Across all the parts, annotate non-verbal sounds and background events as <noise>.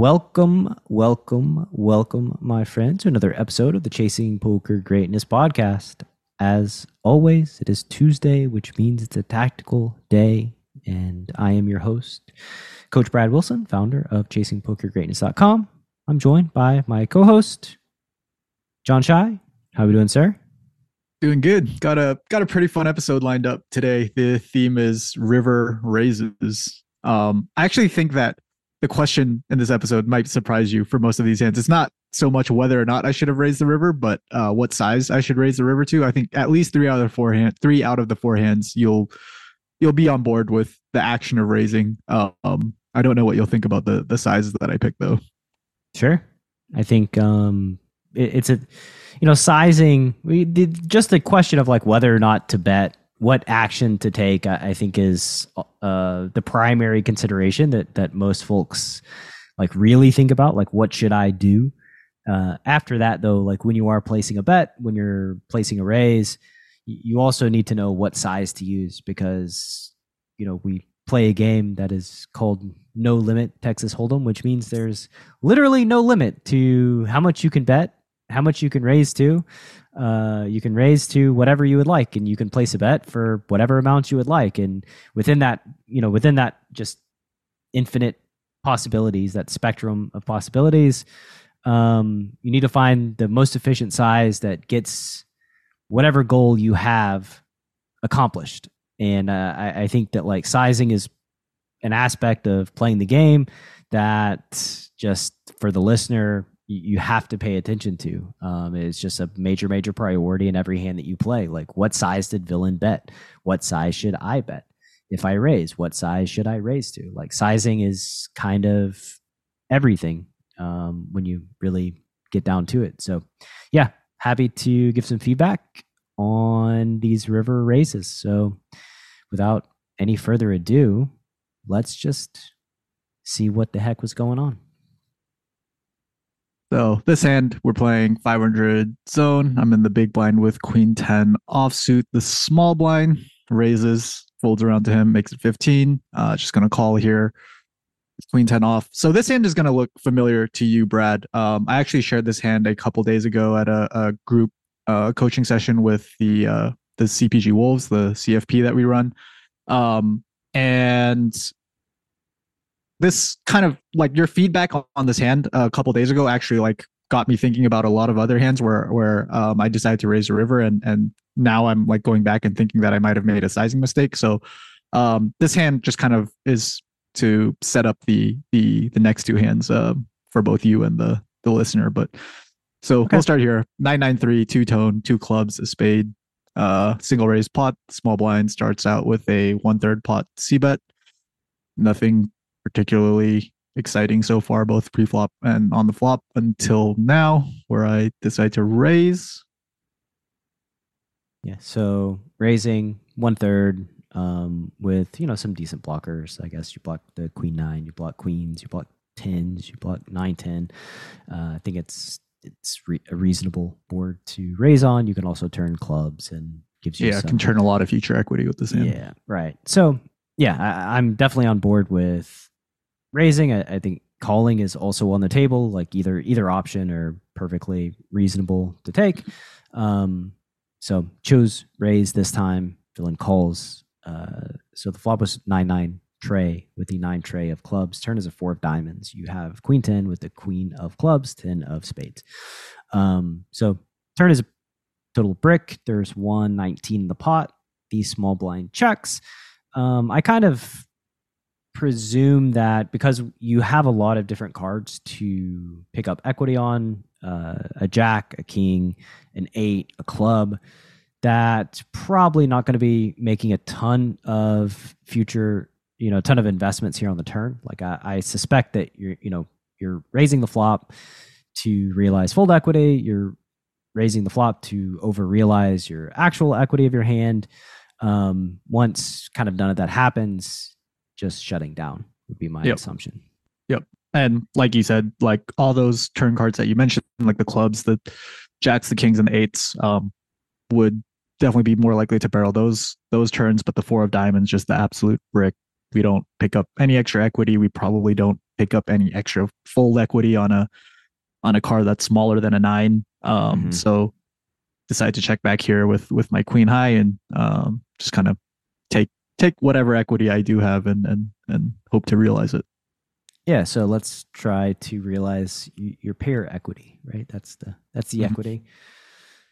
Welcome, welcome, welcome, my friends, to another episode of the Chasing Poker Greatness podcast. As always, it is Tuesday, which means it's a tactical day, and I am your host, Coach Brad Wilson, founder of ChasingPokerGreatness.com. I'm joined by my co-host, Jon Chai. How are we doing, sir? Doing good. Got a got a pretty fun episode lined up today. The theme is river raises. Um, I actually think that the question in this episode might surprise you for most of these hands. It's not so much whether or not I should have raised the river, but uh, what size I should raise the river to. I think at least three out of the four hand, three out of the four hands, you'll you'll be on board with the action of raising. Um, I don't know what you'll think about the the sizes that I picked though. Sure, I think um, it, it's a you know sizing. We did just the question of like whether or not to bet what action to take, I, I think, is uh, the primary consideration that that most folks like really think about. Like, what should I do? Uh, after that, though, like when you are placing a bet, when you're placing a raise, you also need to know what size to use because you know we play a game that is called no limit Texas Hold'em, which means there's literally no limit to how much you can bet, how much you can raise to. Uh, you can raise to whatever you would like, and you can place a bet for whatever amount you would like. And within that, you know, within that just infinite possibilities, that spectrum of possibilities, um, you need to find the most efficient size that gets whatever goal you have accomplished. And uh, I, I think that like sizing is an aspect of playing the game that just for the listener you have to pay attention to. Um, it's just a major, major priority in every hand that you play. Like, what size did villain bet? What size should I bet? If I raise, what size should I raise to? Like, sizing is kind of everything um, when you really get down to it. So, yeah, happy to give some feedback on these river raises. So, without any further ado, let's just see what the heck was going on. So this hand, we're playing 500 Zoom. I'm in the big blind with queen 10 offsuit. The small blind raises, folds around to him, makes it 15. Uh, just going to call here. Queen 10 off. So this hand is going to look familiar to you, Brad. Um, I actually shared this hand a couple days ago at a, a group uh, coaching session with the uh, the CPG Wolves, the CFP that we run. Um, and this kind of like your feedback on this hand a couple days ago actually like got me thinking about a lot of other hands where where um, I decided to raise a river and and now I'm like going back and thinking that I might have made a sizing mistake. So um, this hand just kind of is to set up the the the next two hands uh, for both you and the the listener. But so okay. we'll start here. Nine nine three two tone two clubs a spade uh single raise pot small blind starts out with a one third pot c bet nothing particularly exciting so far, both pre-flop and on the flop until now, where I decide to raise. Yeah, so raising one third um, with you know some decent blockers. I guess you block the queen nine, you block queens, you block tens, you block nine ten. Uh, I think it's it's re- a reasonable board to raise on. You can also turn clubs and gives you yeah some, can turn a lot of future equity with this hand. Yeah, right. So yeah, I, I'm definitely on board with raising. I, I, think calling is also on the table, like either either option or perfectly reasonable to take. Um, so chose raise this time. Villain calls. Uh, so the flop was nine nine trey with the nine trey of clubs. Turn is a four of diamonds. You have queen ten with the queen of clubs, ten of spades. Um, so turn is a total brick. There's one nineteen in the pot. These small blind checks. Um, I kind of presume that because you have a lot of different cards to pick up equity on uh, a jack, a king, an eight, a club that's probably not going to be making a ton of future you know a ton of investments here on the turn. Like I, I suspect that you're you know you're raising the flop to realize fold equity. You're raising the flop to over realize your actual equity of your hand. Um, once kind of none of that happens, just shutting down would be my Yep. assumption. Yep. And like you said, like all those turn cards that you mentioned, like the clubs, the jacks, the kings, and the eights, um, would definitely be more likely to barrel those those turns. But the four of diamonds, just the absolute brick. We don't pick up any extra equity. We probably don't pick up any extra fold equity on a on a card that's smaller than a nine. Um, Mhm. so decide to check back here with with my queen high and um, just kind of take whatever equity I do have and and and hope to realize it. Yeah, so let's try to realize your pair equity, right? That's the that's the Mhm. equity.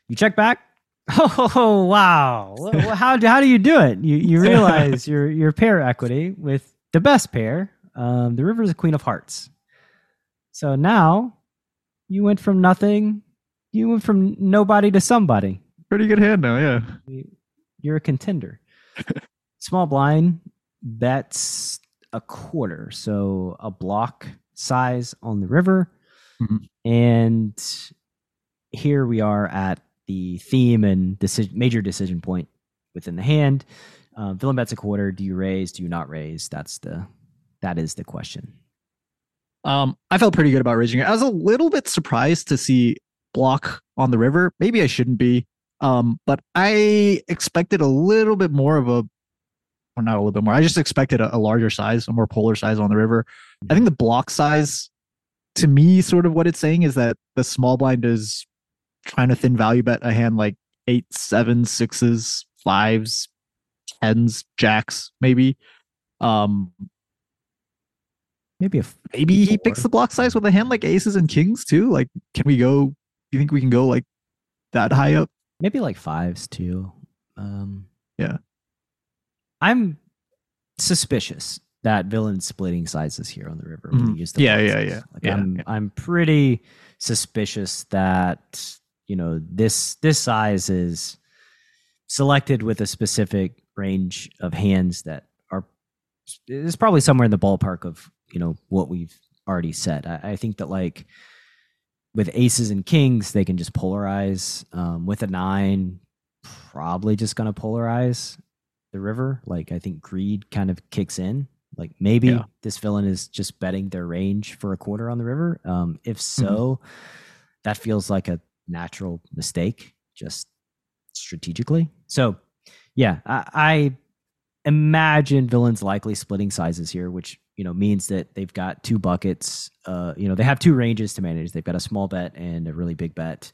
You check back. <laughs> Oh wow! How do how do you do it? You you <laughs> realize your your pair equity with the best pair. Um, the river is a queen of hearts. So now you went from nothing. You went from nobody to somebody. Pretty good hand now, yeah. You're a contender. <laughs> Small blind bets a quarter, so a block size on the river. Mhm. And here we are at the theme and decision, major decision point within the hand. Uh, villain bets a quarter. Do you raise? Do you not raise? That's the that is the question. Um, I felt pretty good about raising it. I was a little bit surprised to see block on the river. Maybe I shouldn't be. Um, but I expected a little bit more of a or not a little bit more. I just expected a, a larger size, a more polar size on the river. I think the block size to me, sort of what it's saying is that the small blind is trying to thin value bet a hand like eight, seven, sixes, fives, tens, jacks, maybe. Um, Maybe a maybe he picks the block size with a hand like aces and kings too. Like, can we go? Do you think we can go like that high up? maybe like fives too. Um, Yeah. I'm suspicious that villain splitting sizes here on the river when they use the Yeah, yeah, yeah, Like yeah, I'm yeah. I'm pretty suspicious that you know this this size is selected with a specific range of hands that are is probably somewhere in the ballpark of you know what we've already said. I, I think that like with aces and kings, they can just polarize. Um, with a nine, probably just gonna polarize the river. Like I think greed kind of kicks in. Like maybe Yeah. this villain is just betting their range for a quarter on the river. Um, if Mm-hmm. so, that feels like a natural mistake, just strategically. So, yeah, I, I imagine villains likely splitting sizes here, which you know means that they've got two buckets. Uh, you know, they have two ranges to manage. They've got a small bet and a really big bet.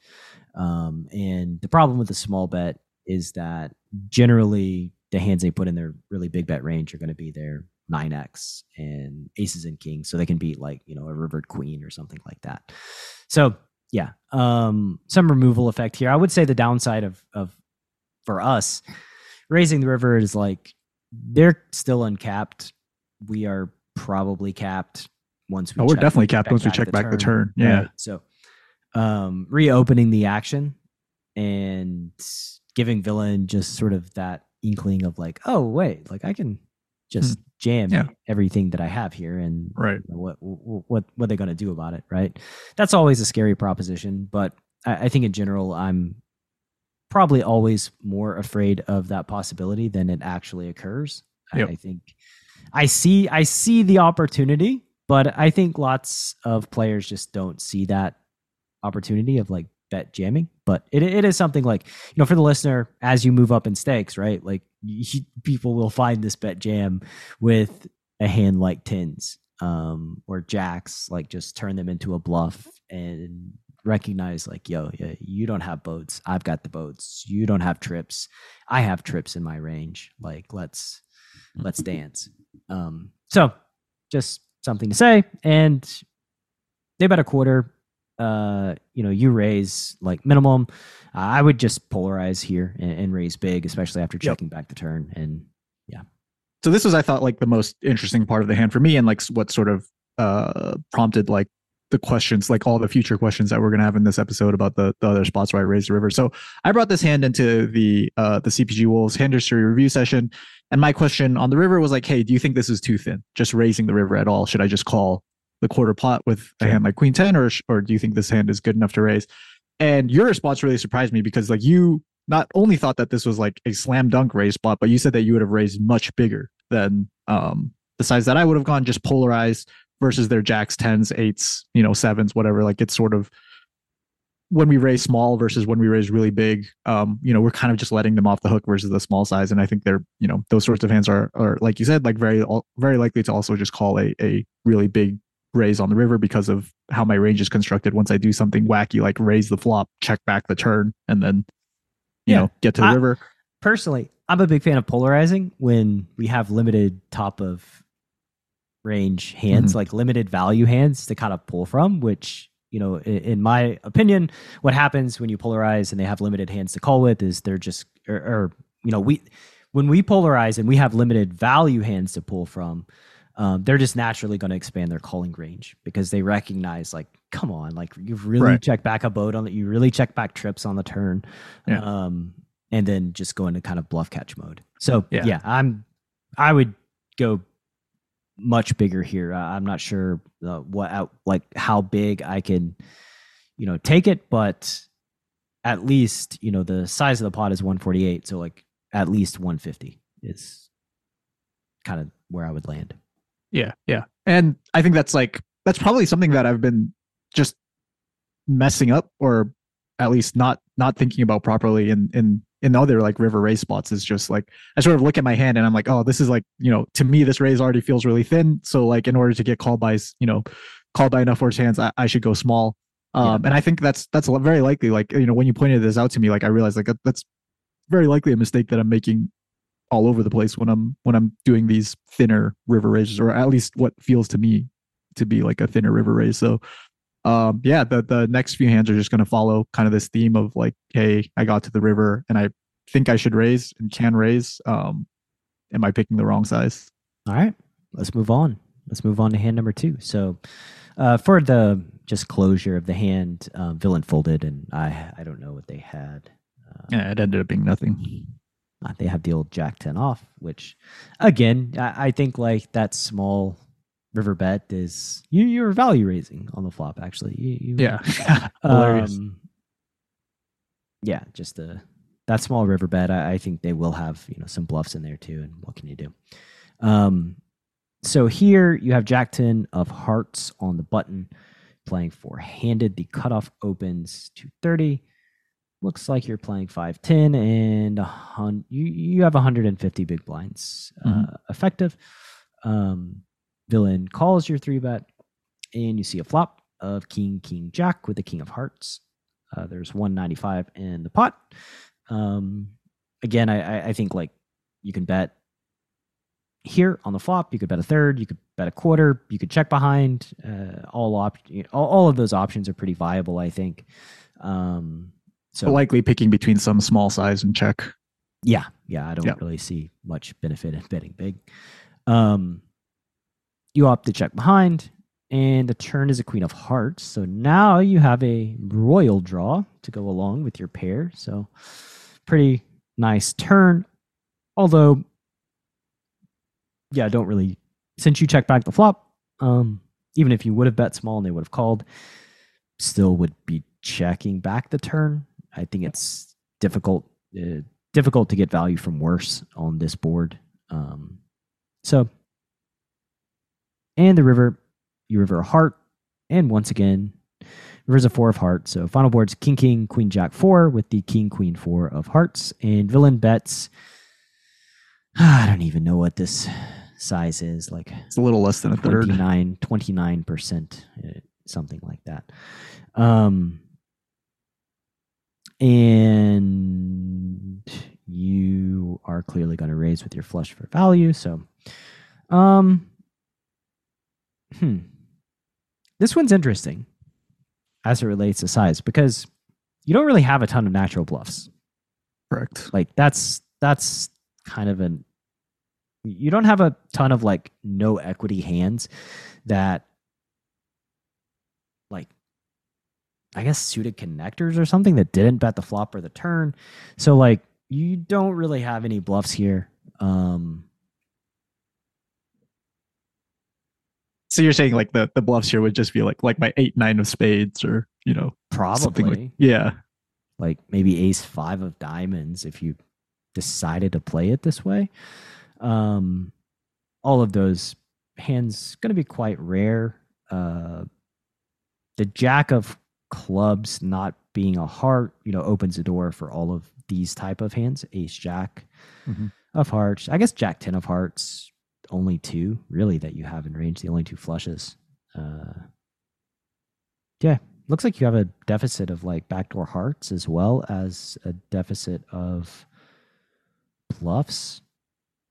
Um, and the problem with the small bet is that generally the hands they put in their really big bet range are going to be their 9x and aces and kings so they can beat like you know a rivered queen or something like that so yeah um some removal effect here i would say the downside of of for us raising the river is like they're still uncapped we are probably capped once we Oh, we're definitely capped once we check back the turn. Yeah. Right. So, um, reopening the action and giving villain just sort of that inkling of like, oh wait, like I can just jam Hmm. Yeah. everything that I have here, and Right. you know, what what what are they going to do about it, right? That's always a scary proposition, but I, I think in general, I'm probably always more afraid of that possibility than it actually occurs. Yep. I think I see I see the opportunity, but I think lots of players just don't see that opportunity of like bet jamming. But it it is something like you know for the listener as you move up in stakes, right? Like you, people will find this bet jam with a hand like tens um, or jacks, like just turn them into a bluff and recognize like yo yeah, you don't have boats. I've got the boats. You don't have trips. I have trips in my range. Like let's let's <laughs> dance. Um so just something to say and they bet a quarter uh you know you raise like minimum uh, i would just polarize here and, and raise big especially after Yep. checking back the turn and yeah. So this was, I thought, like the most interesting part of the hand for me, and like what sort of uh prompted like the questions, like all the future questions that we're gonna have in this episode about the, the other spots where I raised the river. So I brought this hand into the uh the CPG Wolves hand history review session, and my question on the river was like, hey, do you think this is too thin? Just raising the river at all? Should I just call the quarter pot with a hand like Queen Ten, or or do you think this hand is good enough to raise? And your response really surprised me because like you not only thought that this was like a slam dunk raise spot, but you said that you would have raised much bigger than um the size that I would have gone just polarized versus their jacks, tens, eights, you know, sevens, whatever. Like it's sort of when we raise small versus when we raise really big, um, you know, we're kind of just letting them off the hook versus the small size. And I think they're, you know, those sorts of hands are, are like you said, like very, very likely to also just call a, a really big raise on the river because of how my range is constructed. Once I do something wacky, like raise the flop, check back the turn, and then, you Yeah. know, get to the I- river. personally, I'm a big fan of polarizing when we have limited top of range hands, Mhm. like limited value hands to kind of pull from, which, you know, in, in my opinion, what happens when you polarize and they have limited hands to call with is they're just, or, or you know, we, when we polarize and we have limited value hands to pull from, um, they're just naturally going to expand their calling range because they recognize, like, come on, like you've really Right. checked back a boat on it, you really check back trips on the turn, Yeah. um, and then just go into kind of bluff catch mode. So Yeah. yeah, I'm, I would go much bigger here. Uh, I'm not sure uh, what out like how big I can, you know, take it, but at least you know the size of the pot is 148, so like at least 150 is kind of where I would land. Yeah, yeah. And I think that's like that's probably something that I've been just messing up or at least not not thinking about properly in in in other like river raise spots is just like I sort of look at my hand and I'm like, oh, this is like, you know, to me this raise already feels really thin. So like in order to get called by you know, called by enough worse hands, I, I should go small. Um, and I think that's that's very likely. Like you know, when you pointed this out to me, like I realized like that- that's very likely a mistake that I'm making all over the place when I'm when I'm doing these thinner river raises, or at least what feels to me to be like a thinner river raise. So um yeah, the the next few hands are just gonna follow kind of this theme of like, hey, I got to the river and I think I should raise and can raise. Um am I picking the wrong size? All right, let's move on. Let's move on to hand number two. So, uh, for the just closure of the hand, um, villain folded, and I I don't know what they had. Uh, Yeah, it ended up being nothing. Uh, they have the old Jack ten off, which again I, I think like that small river bet is you you're value raising on the flop. Actually, you, you Yeah. <laughs> <laughs> Hilarious. um, yeah, just the that small river bed. I, I think they will have you know some bluffs in there too. And what can you do? Um, so here you have Jack ten of hearts on the button, playing four handed. The cutoff opens to thirty. Looks like you're playing five ten and a hun- you you have 150 big blinds uh, Mhm. effective. Um, villain calls your three bet, and you see a flop of king king jack with the king of hearts. Uh, there's 195 in the pot. Um, again, I, I I think like you can bet here on the flop. You could bet a third. You could bet a quarter. You could check behind. Uh, all op- all, all of those options are pretty viable. I think. Um, so likely picking between some small size and check. yeah, yeah, I don't Yeah. really see much benefit in betting big. Um, you opt to check behind, and the turn is a queen of hearts. So now you have a royal draw to go along with your pair. So pretty nice turn. Although, yeah, don't really since you check back the flop. Um, even if you would have bet small and they would have called, still would be checking back the turn. I think it's difficult uh, difficult to get value from worse on this board. Um, so, and the river, you river a heart, and once again, river's a four of hearts. So final board's king, king, queen, jack, four with the king, queen, four of hearts, and villain bets. <sighs> I don't even know what this size is, like It's a little less than a third. 29 percent, uh, something like that. Um, and you are clearly going to raise with your flush for value. So, um, hmm, this one's interesting as it relates to size because you don't really have a ton of natural bluffs. Correct. Like that's that's kind of an you don't have a ton of like no equity hands that like I guess suited connectors or something that didn't bet the flop or the turn. So like you don't really have any bluffs here. Um So you're saying like the, the bluffs here would just be like like my eight nine of spades or you know something probably like yeah like maybe ace five of diamonds if you decided to play it this way. Um, all of those hands going to be quite rare. Uh, the jack of clubs not being a heart, you know, opens the door for all of these type of hands. Ace jack Mhm. of hearts. I guess jack ten of hearts. Only two really that you have in range. The only two flushes. Uh, yeah, looks like you have a deficit of like backdoor hearts as well as a deficit of bluffs.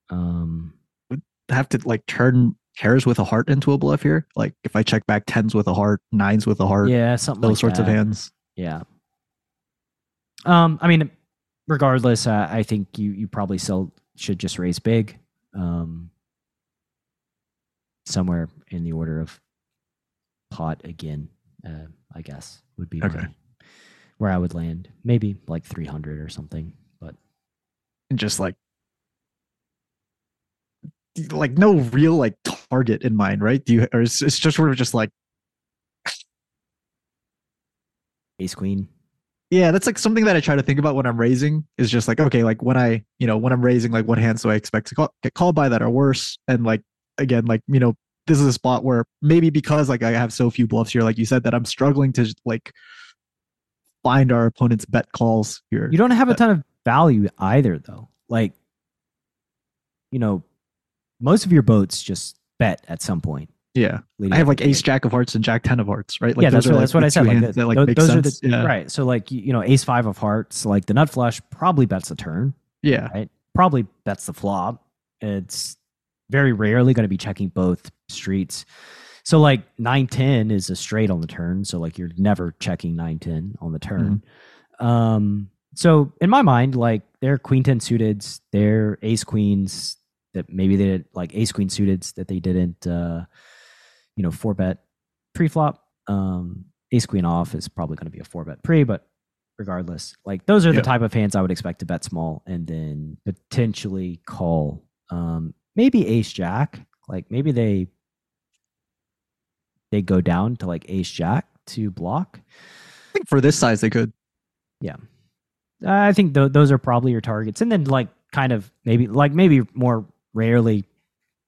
Um, would have to like turn pairs with a heart into a bluff here like if i check back tens with a heart nines with a heart yeah, something those like sorts of that. hands Yeah. Um, I mean, regardless, uh, I think you you probably still should just raise big. Um, somewhere in the order of pot again. Uh, I guess would be Okay. my- where I would land. Maybe like three hundred or something. But and just like like no real like target in mind right do you or it's, it's just sort of just like ace queen. yeah that's like something that i try to think about when i'm raising is just like okay like when i you know when i'm raising like what hands do i expect to call, get called by that are worse and like again like you know this is a spot where maybe because like i have so few bluffs here like you said that i'm struggling to like find our opponent's bet calls here You don't have a ton of value either, though. Like, you know, most of your boats just bet at some point. yeah i have like ace game. jack of hearts and jack 10 of hearts right like yeah, that's what, like, that's what I said. Like, the- that like tho- make those are the yeah right. So like you, know, ace five of hearts, like the nut flush probably bets the turn, yeah right? Probably bets the flop. It's very rarely going to be checking both streets. So like nine ten is a straight on the turn. So like you're never checking nine ten on the turn. Um. So in my mind, like they're queen ten suiteds, they're ace queens that maybe they did like ace queen suited that they didn't, uh, you know, four bet pre-flop. Um, ace queen off is probably going to be a four bet pre, but regardless, like those are the type of hands I would expect to bet small and then potentially call. Um, maybe ace jack, like maybe they they go down to like ace jack to block. i think for this size they could Yeah. I think th- those are probably your targets, and then like kind of maybe like maybe more rarely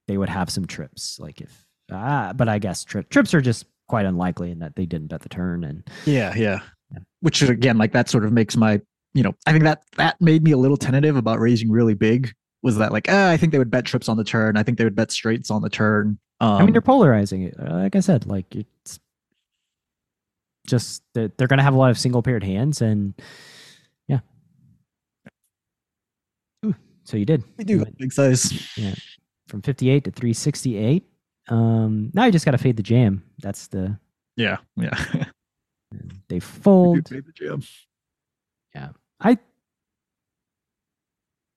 they would have some trips, like if. Ah, but I guess trip, trips are just quite unlikely in that they didn't bet the turn, and Yeah, yeah. Yeah. Which again, like that sort of makes my, you know, I think that that made me a little tentative about raising really big. Was that like, ah, I think they would bet trips on the turn. I think they would bet straights on the turn. Um, I mean they're polarizing it. Uh, Like I said, like it's just that they're going to have a lot of single paired hands, and yeah. Ooh, so you did. we do went big size. Yeah, from fifty eight to three sixty eight. Um, now you just got to fade the jam. That's the Yeah, yeah. <laughs> they We do fold. fade the jam. Yeah, I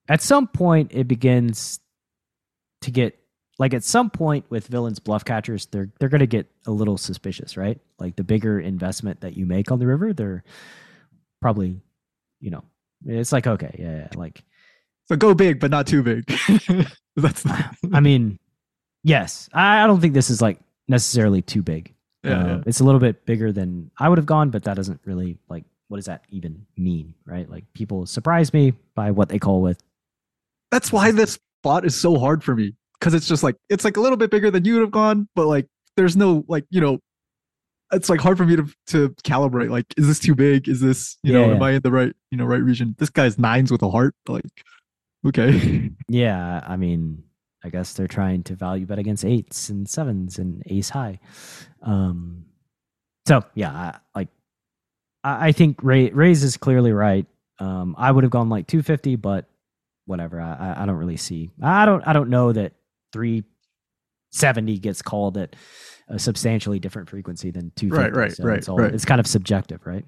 at some point it begins to get like at some point with villains bluff catchers they're they're going to get a little suspicious right like the bigger investment that you make on the river they're probably you know it's like okay yeah, yeah like So go big, but not too big. <laughs> That's not. <laughs> i mean yes I, I don't think this is like necessarily too big yeah, Um, yeah. it's a little bit bigger than i would have gone but that doesn't really like what does that even mean right like people surprise me by what they call with That's why this spot is so hard for me because it's just like it's like a little bit bigger than you would have gone, but like there's no like you know, it's like hard for me to to calibrate. Like, is this too big? Is this you know, Yeah, am. I in the right you know right region? This guy's nines with a heart. Like, okay, <laughs> Yeah, I mean, I guess they're trying to value bet against eights and sevens and ace high. Um, so yeah, I, like I, I think Ray Ray's is clearly right. Um, I would have gone like 250, but whatever. I, I- don't really see. I don't. I don't know that 370 gets called at a substantially different frequency than 250. right, so right, It's, all, right. it's kind of subjective, right?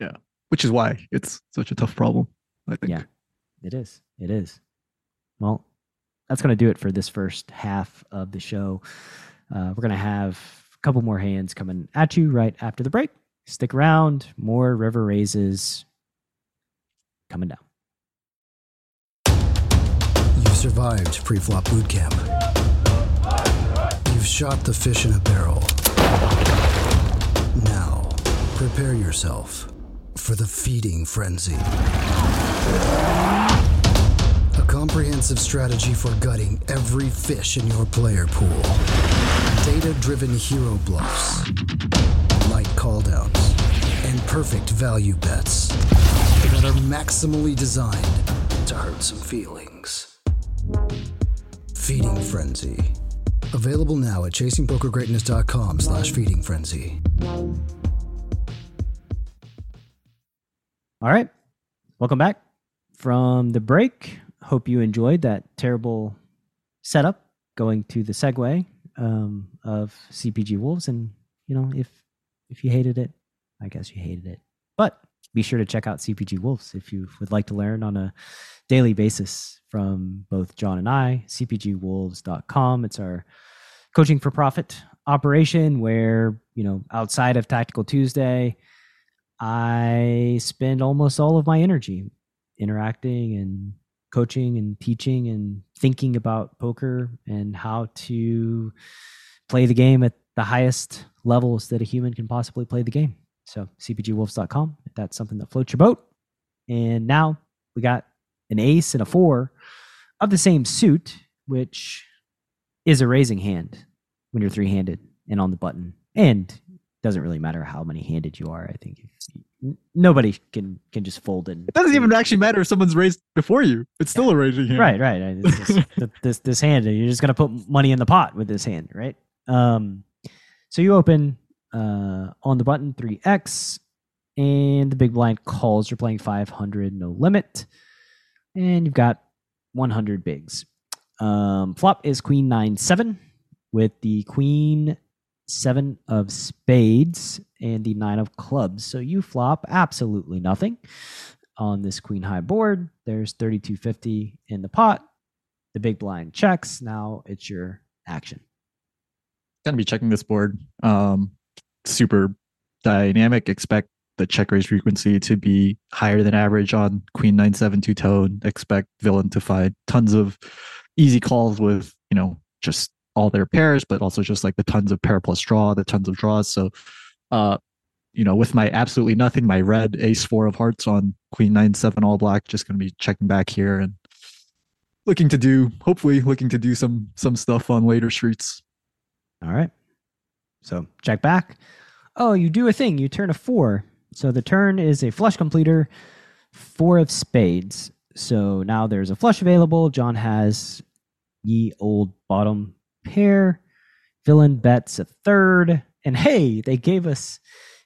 Yeah. Which is why it's such a tough problem. I think. Yeah. It is. It is. Well, that's going to do it for this first half of the show. Uh, we're going to have a couple more hands coming at you right after the break. Stick around. More river raises coming down. You've survived pre-flop boot camp. You've shot the fish in a barrel. Now, prepare yourself for the feeding frenzy. A comprehensive strategy for gutting every fish in your player pool. Data-driven hero bluffs, light call downs, and perfect value bets that are maximally designed to hurt some feelings. Feeding Frenzy. Available now at chasingpokergreatness.com slash feeding frenzy. All right. Welcome back from the break. Hope you enjoyed that terrible setup going to the segue um, of CPG Wolves. And, you know, if if you hated it, I guess you hated it. But be sure to check out CPG Wolves if you would like to learn on a daily basis from both Jon and I. CPGWolves.com. It's our coaching for profit operation where, you know, outside of Tactical Tuesday, I spend almost all of my energy interacting and coaching and teaching and thinking about poker and how to play the game at the highest levels that a human can possibly play the game. So cpgwolves.com if that's something that floats your boat. And now we got an ace and a four of the same suit, which is a raising hand when you're three-handed and on the button. And doesn't really matter how many handed you are. I think if, nobody can can just fold in. It doesn't even actually matter if someone's raised before you. It's still a raising hand. Right, right. just, <laughs> this this hand, you're just gonna put money in the pot with this hand, right? Um, so you open uh, on the button 3x, and the big blind calls. You're playing 500, no limit, and you've got 100 bigs. Um, flop is queen nine seven with the queen seven of spades and the nine of clubs. So you flop absolutely nothing on this queen high board. There's 3250 in the pot. The big blind checks. Now it's your action. Gonna be checking this board. Um, super dynamic. Expect the check raise frequency to be higher than average on queen nine seven two tone. Expect villain to find tons of easy calls with you know just all their pairs, but also just like the tons of pair plus draw, the tons of draws. So, uh, you know, with my absolutely nothing, my red ace four of hearts on queen nine seven all black, just going to be checking back here and looking to do, hopefully, looking to do some some stuff on later streets. All right. So check back. Oh, you do a thing. You turn a four. So the turn is a flush completer, four of spades. So now there's a flush available. Jon has ye old bottom pair. Villain bets a third. And hey, they gave us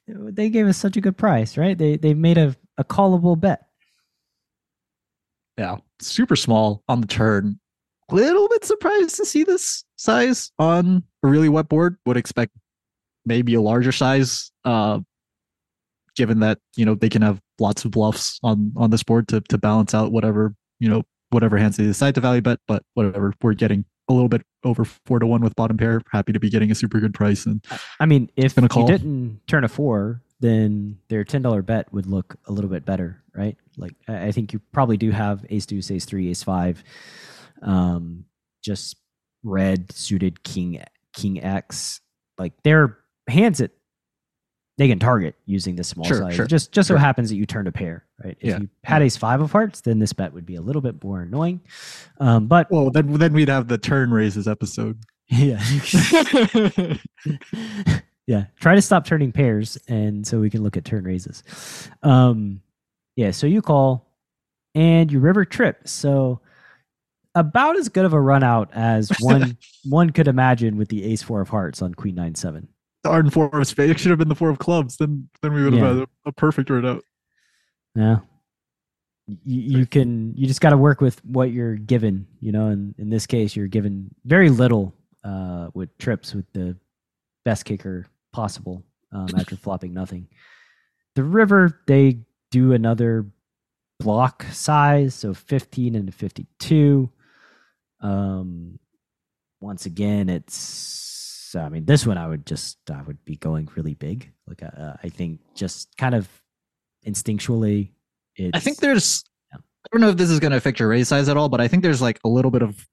they gave us such a good price, right? They they made a, a callable bet. Yeah, super small on the turn. A little bit surprised to see this size on a really wet board. Would expect maybe a larger size, uh, given that you know they can have lots of bluffs on on this board to to balance out whatever you know whatever hands they decide to value bet. But whatever, we're getting a little bit over four to one with bottom pair. Happy to be getting a super good price. And I mean, if you didn't turn a four, then their ten dollar bet would look a little bit better, right? Like I think you probably do have ace deuce, ace three, ace five, um, just red suited king king X. Like they're hands that they can target using the small sure, size. Sure, just just sure. so happens that you turned a pair, right? If Yeah, you had ace five of hearts, then this bet would be a little bit more annoying. Um, but well, then then we'd have the turn raises episode. <laughs> <laughs> yeah, yeah. Try to stop turning pairs, and so we can look at turn raises. Um, yeah. So you call, and you river trip. So about as good of a run out as one <laughs> one could imagine with the ace four of hearts on queen nine seven. Darn four of spades. <laughs> It should have been the four of clubs. Then then we would have Yeah. had a, a perfect run out. Yeah. You, you can you just got to work with what you're given, you know, and in this case you're given very little uh with trips with the best kicker possible um, <laughs> after flopping nothing. The river they do another block size, so 15 and 52. Um once again it's So I mean, this one I would just I would be going really big. Like uh, I think just kind of instinctually. It's, I think there's. I don't know if this is going to affect your raise size at all, but I think there's like a little bit of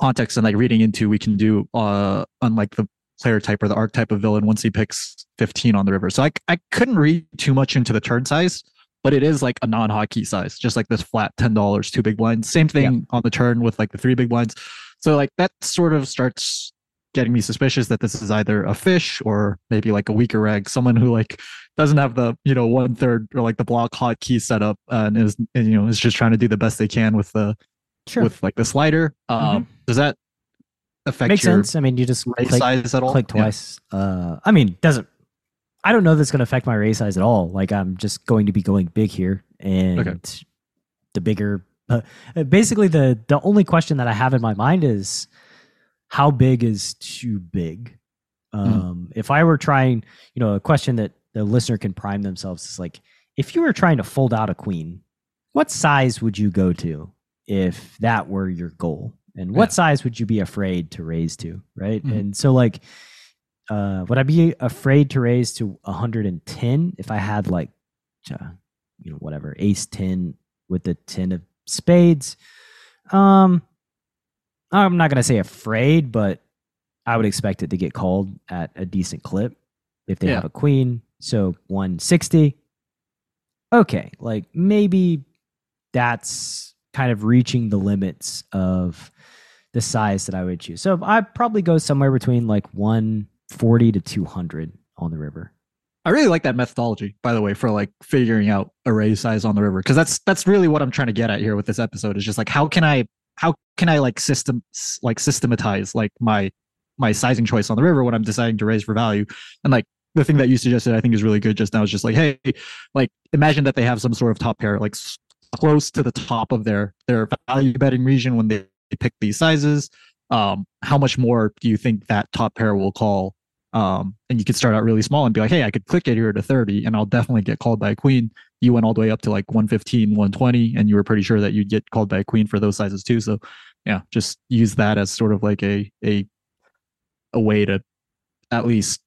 context and like reading into we can do uh unlike the player type or the archetype of villain once he picks 15 on the river. So I I couldn't read too much into the turn size, but it is like a non-hotkey size, just like this flat ten dollars, two big blinds. Same thing Yeah. on the turn with like the three big blinds. So like that sort of starts getting me suspicious that this is either a fish or maybe like a weaker reg, someone who like doesn't have the you know one third or like the block hotkey set up and is and, you know is just trying to do the best they can with the sure with like the slider. Um, Does that affect makes sense. I mean, you just raise click, size at all? click Yeah. twice. Uh, I mean, doesn't. I don't know that's going to affect my raise size at all. Like I'm just going to be going big here, and the bigger. Uh, basically, the the only question that I have in my mind is how big is too big. Hmm. Um, If I were trying, you know, a question that the listener can prime themselves is like, if you were trying to fold out a queen, what size would you go to if that were your goal? And what Yeah. size would you be afraid to raise to? Right. Mhm. And so, like, uh, would I be afraid to raise to 110 if I had like, uh, you know, whatever, ace 10 with the 10 of spades? Um, I'm not going to say afraid, but I would expect it to get called at a decent clip if they Yeah. have a queen. So 160. Okay. Like maybe that's kind of reaching the limits of the size that I would choose. So I'd probably go somewhere between like 140 to 200 on the river. I really like that methodology, by the way, for like figuring out array size on the river, because that's that's really what I'm trying to get at here with this episode. Is just like how can I how can I like system like systematize like my my sizing choice on the river when I'm deciding to raise for value, and like the thing that you suggested, I think is really good just now is just like hey, like imagine that they have some sort of top pair like close to the top of their their value betting region when they pick these sizes. Um, how much more do you think that top pair will call um, and you could start out really small and be like, hey, I could click it here to 30 and I'll definitely get called by a queen. You went all the way up to like 115, 120, and you were pretty sure that you'd get called by a queen for those sizes too. So yeah, just use that as sort of like a a a way to at least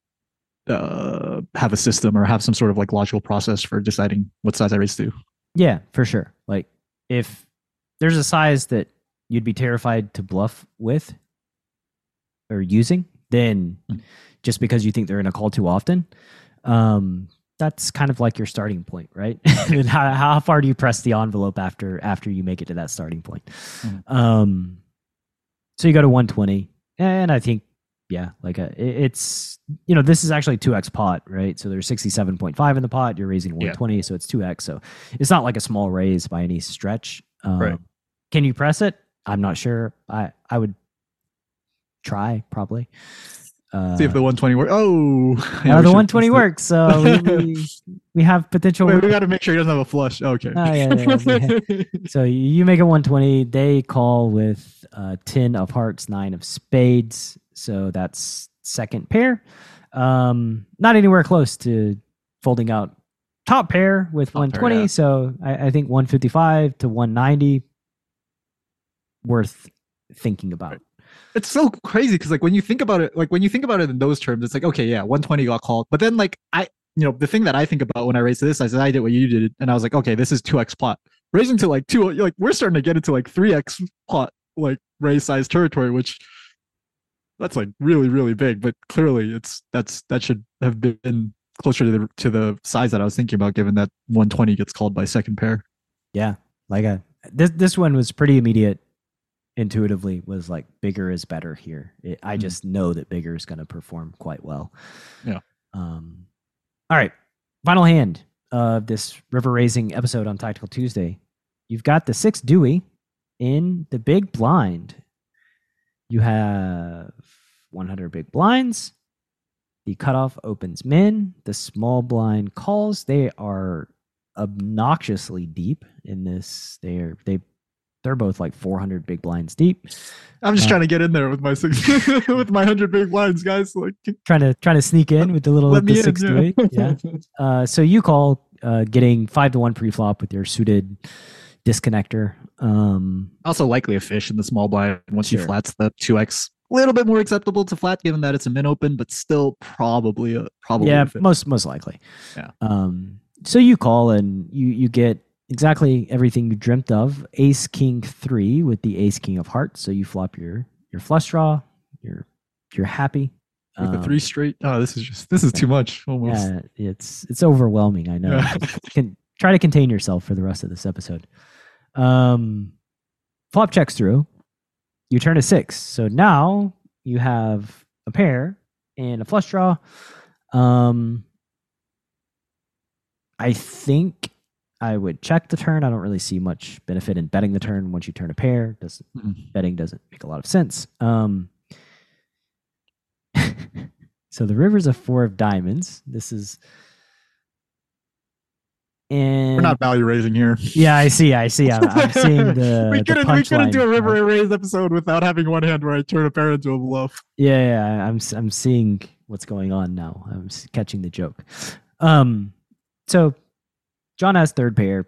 uh, have a system or have some sort of like logical process for deciding what size I raise to. Yeah, for sure. Like if there's a size that you'd be terrified to bluff with or using, then Mm. just because you think they're going to call too often, um, that's kind of like your starting point, right? <laughs> and how, how far do you press the envelope after after you make it to that starting point? Mhm. Um, so you go to 120, and I think yeah, like a, it's you know this is actually two x pot, right? So there's 67.5 in the pot. You're raising Yeah. 120, so it's two x. So it's not like a small raise by any stretch. Um, Right. Can you press it? I'm not sure. I I would try probably. Uh, See if the 120 works. Oh, <laughs> uh, the 120 works. So we, we, <laughs> we have potential. Wait, we got to make sure he doesn't have a flush. Okay. Oh, yeah, yeah, yeah. <laughs> So you make a 120. They call with uh, 10 of hearts, nine of spades. So that's second pair. Um, not anywhere close to folding out top pair with Top pair, 120. yeah. So I, I think 155 to 190 worth thinking about. It's so crazy because like when you think about it like when you think about it in those terms it's like okay yeah 120 got called. But then like i you know the thing that i think about when i raised this i said i did what you did and i was like okay this is 2x plot. Raising to like 2 like we're starting to get into like 3x plot like raise size territory which that's like really really big but clearly it's that's that should have been closer to the to the size that i was thinking about given that 120 gets called by second pair. Yeah. Like a, this, this one was pretty immediate intuitively was like bigger is better here. It, I Mhm. just know that bigger is going to perform quite well. Yeah. Um, all right. Final hand of this river raising episode on Tactical Tuesday. You've got the six Dewey in the big blind. You have 100 big blinds. The cutoff opens min. The small blind calls. They are obnoxiously deep in this. They're they they're both like 400 big blinds deep. i'm just Uh, trying to get in there with my six <laughs> with my 100 big blinds guys like Trying to trying to sneak in with the little let the me in six Dewey. Yeah. <laughs> Uh, so you call uh, getting five to one pre-flop with your suited disconnector. Um, also likely a fish in the small blind once Sure. he flats the two x a little bit more acceptable to flat given that it's a min open, but still probably a probably yeah, a fit. most most likely. Yeah. Um. So you call and you you get exactly everything you dreamt of. Ace King three with the Ace King of Hearts. So you flop your your flush draw. You're you're happy. with the Um, three straight. Oh, this is just this is too much <laughs> almost. Yeah, it's it's overwhelming. I know. Can try to contain yourself for the rest of this episode. Um, flop checks through. You turn a six, so now you have a pair and a flush draw. Um, I think I would check the turn. I don't really see much benefit in betting the turn once you turn a pair. Does Mhm. betting doesn't make a lot of sense. Um, <laughs> so the river's a four of diamonds. This is, and We're not value raising here. Yeah, I see. I see. I'm, I'm <laughs> seeing the. we couldn't we couldn't do a river and raise episode without having one hand where I turn a pair into a bluff. Yeah, yeah. I'm I'm seeing what's going on now. I'm catching the joke. Um, so Jon has third pair.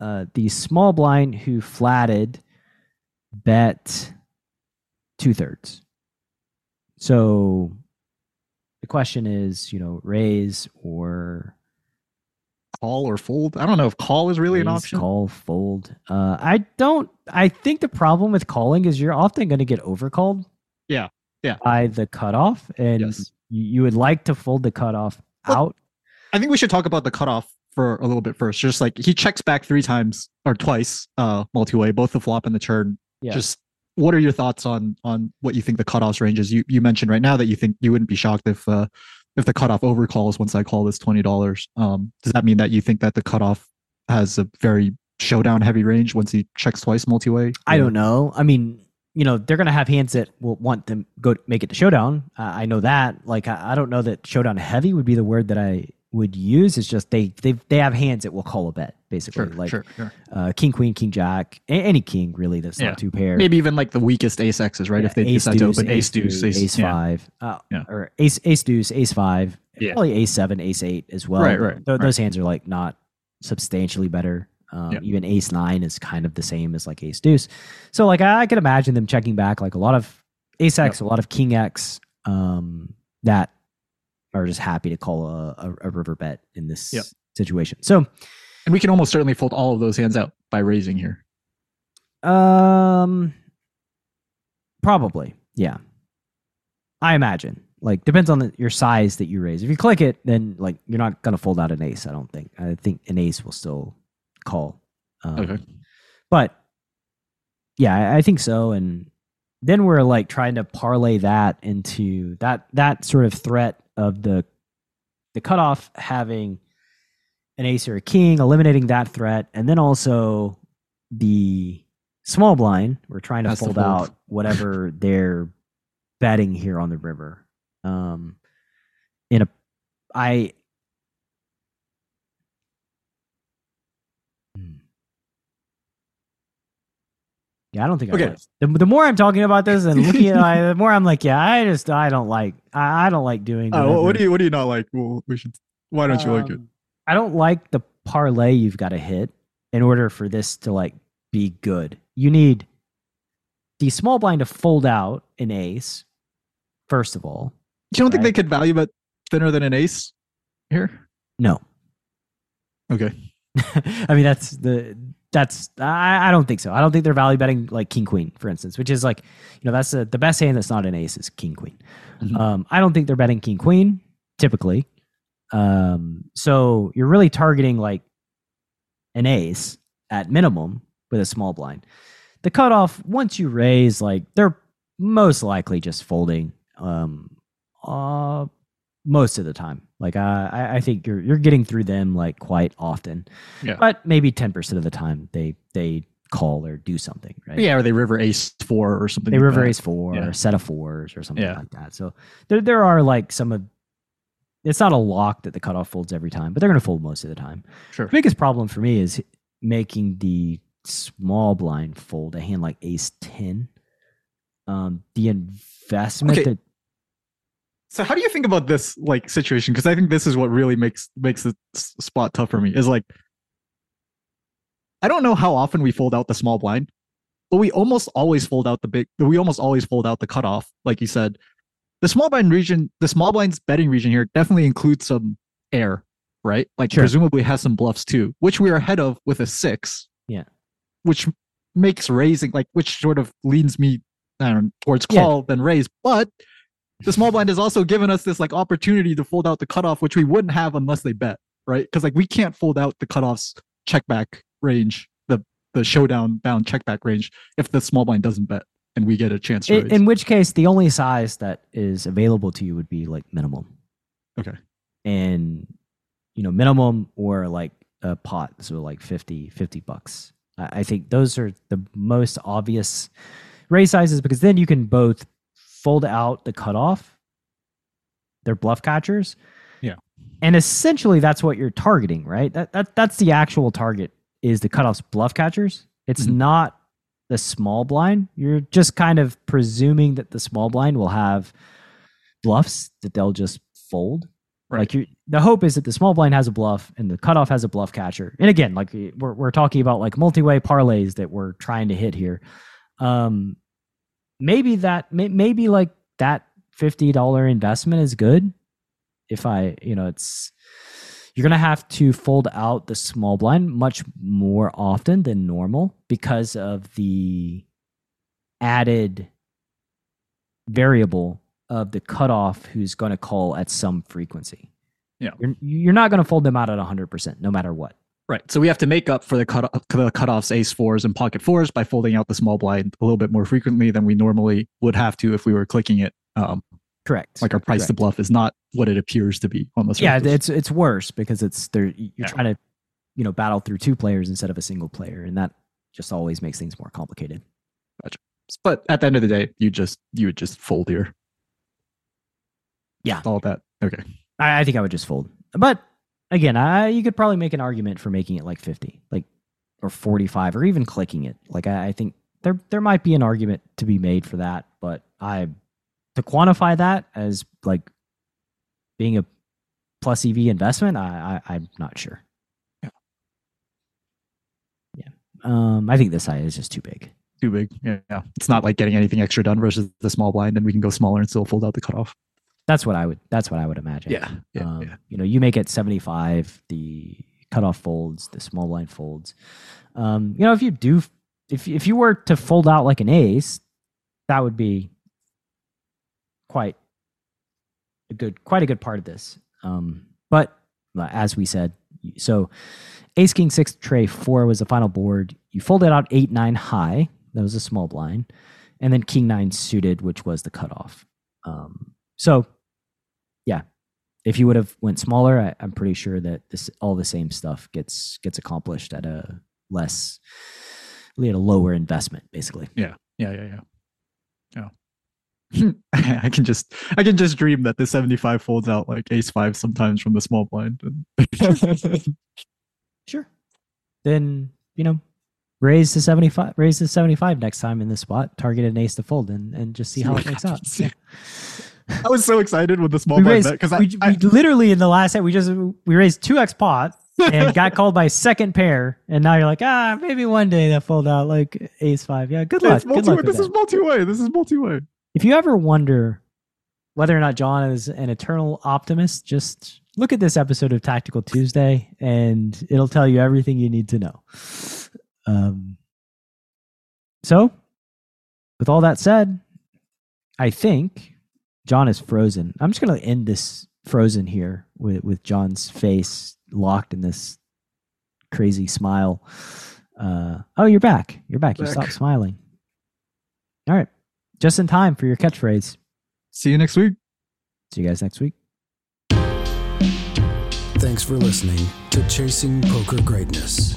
Uh, the small blind who flatted bet two thirds. So the question is, you know, raise or Call or fold. I don't know if call is really an option. Call, fold. Uh, I don't. I think the problem with calling is you're often going to get overcalled. Yeah, yeah. By the cutoff, and Yes. you, you would like to fold the cutoff Well, out. I think we should talk about the cutoff for a little bit first. Just like he checks back three times or twice, uh, multi-way, both the flop and the turn. Yeah. Just what are your thoughts on on what you think the cutoffs range is? You you mentioned right now that you think you wouldn't be shocked if uh if the cutoff overcalls once I call this twenty dollars. Um, does that mean that you think that the cutoff has a very showdown heavy range once he checks twice multi-way? I don't know. I mean, you know, they're going to have hands that will want them go make it to showdown. Uh, I know that. Like, I, I don't know that showdown heavy would be the word that I would use. It's just they they they have hands that will call a bet basically. Sure, like sure, sure. Uh, king, queen, king, jack, a- any king really. That's Yeah. not two pair. Maybe even like the weakest ace X's, right? Yeah, if they ace decide to deuce, open ace deuce, ace, yeah. five, uh, Yeah. or ace ace deuce, ace five, Yeah. probably ace seven, ace eight as well. Right, right, Th- right. Those hands are like not substantially better. Um, Yeah. Even ace nine is kind of the same as like ace deuce. So like I, I could imagine them checking back like a lot of ace X, a lot of king X, um, that are just happy to call a, a, a river bet in this Yep. situation. So And we can almost certainly fold all of those hands out by raising here. Um, probably, yeah. I imagine. Like, depends on the, your size that you raise. If you click it, then like you're not gonna fold out an ace. I don't think. I think an ace will still call. Um, Okay. But yeah, I, I think so. And then we're like trying to parlay that into that that sort of threat of the the cutoff having an ace or a king, eliminating that threat, and then also the small blind. We're trying to fold. out whatever <laughs> they're betting here on the river. Um, in a, I. Yeah, I don't think. Okay. I like, the, the more I'm talking about this and looking at <laughs> it, the more I'm like, yeah, I just I don't like I, I don't like doing. Oh, what whatever. do you what do you not like? Well, we should. Why don't you like it? Um, I don't like the parlay you've got to hit in order for this to like be good. You need the small blind to fold out an ace, first of all. You don't think they could value bet thinner than an ace here? No. Okay. <laughs> I mean that's the that's I, I don't think so. I don't think they're value betting like king queen, for instance, which is like, you know, that's the, the best hand that's not an ace is king queen. Mhm. Um, I don't think they're betting king queen typically. Um, so you're really targeting like an ace at minimum with a small blind. The cutoff once you raise, like they're most likely just folding. Um, uh, most of the time. Like uh, I, I think you're you're getting through them like quite often. Yeah. But maybe ten percent of the time they they call or do something, right? Yeah, or they river ace four or something. They like river that. ace four, Yeah. or set of fours, or something Yeah. like that. So there there are like some of it's not a lock that the cutoff folds every time, but they're going to fold most of the time. Sure. The biggest problem for me is making the small blind fold a hand like ace ten. Um, the investment Okay. that So how do you think about this like situation? Because I think this is what really makes makes the spot tough for me. Is like I don't know how often we fold out the small blind. but we almost always fold out the big. We almost always fold out the cutoff, like you said. The small blind region, the small blinds betting region here definitely includes some air, right? Like Sure. presumably has some bluffs too, which we are ahead of with a six. Yeah. Which makes raising like which sort of leans me I don't know, towards Yeah. call than raise, but the small blind has also given us this like opportunity to fold out the cutoff, which we wouldn't have unless they bet, right? Because like we can't fold out the cutoff's check back range, the the showdown bound check back range, if the small blind doesn't bet and we get a chance to In, raise. in which case, the only size that is available to you would be like minimum. Okay. And you know, minimum or like a pot, so like 50, 50 bucks. I, I think those are the most obvious raise sizes because then you can both fold out the cutoff. They're bluff catchers. Yeah. And essentially that's what you're targeting, right? That, that that's the actual target is the cutoff's bluff catchers. It's Mhm. not the small blind. You're just kind of presuming that the small blind will have bluffs that they'll just fold. Right. Like the hope is that the small blind has a bluff and the cutoff has a bluff catcher. And again, like we're we're talking about like multi-way parlays that we're trying to hit here. Um maybe that may, maybe like that $50 investment is good if I, you know, it's you're going to have to fold out the small blind much more often than normal because of the added variable of the cutoff who's going to call at some frequency. Yeah. You're, you're not going to fold them out at 100% no matter what. Right. So we have to make up for the cut the cutoffs ace fours and pocket fours by folding out the small blind a little bit more frequently than we normally would have to if we were clicking it. Um, Correct. like our price to bluff is not what it appears to be on the surface. Yeah, it's it's worse because it's there you're Yeah. trying to you know battle through two players instead of a single player and that just always makes things more complicated. but at the end of the day, you just you would just fold here. Yeah. All that. Okay. I, I think I would just fold. But again, I you could probably make an argument for making it like 50, like or 45 or even clicking it. Like I, I think there there might be an argument to be made for that, but I to quantify that as like being a plus EV investment, I, I I'm not sure. Yeah. Yeah. Um I think this side is just too big. Too big. Yeah. yeah. It's not like getting anything extra done versus the small blind, and we can go smaller and still fold out the cutoff. That's what I would that's what I would imagine. Yeah. Yeah. um, yeah. You know, you make it 75, the cutoff folds, the small blind folds. Um, you know, if you do, if if you were to fold out like an ace, that would be quite a good, quite a good part of this. Um, but as we said, so ace king six trey four was the final board. You folded out eight nine high. That was a small blind, and then king nine suited, which was the cutoff. Um, so if you would have went smaller, I, I'm pretty sure that this all the same stuff gets gets accomplished at a less, at a lower investment, basically. Yeah. Yeah. Yeah. Yeah. <laughs> I can just I can just dream that the 75 folds out like ace five sometimes from the small blind. <laughs> Sure. Then you know, raise to seventy five. Raise to seventy five next time in this spot. Target an ace to fold and and just see, See how it works out. Yeah. <laughs> I was so excited with the small We blind raised bet because I, we, I we literally in the last set we just we raised two x pot and got <laughs> called by second pair and now you're like ah maybe one day they'll fold out like ace five yeah good luck good luck This that. is multi-way. This is multi-way. If you ever wonder whether or not Jon is an eternal optimist, just look at this episode of Tactical Tuesday and it'll tell you everything you need to know. Um, so, with all that said, I think Jon is frozen. I'm just going to end this frozen here with, with Jon's face locked in this crazy smile. Uh, oh, you're back. You're back. You stopped smiling. All right. Just in time for your catchphrase. See you next week. See you guys next week. Thanks for listening to Chasing Poker Greatness.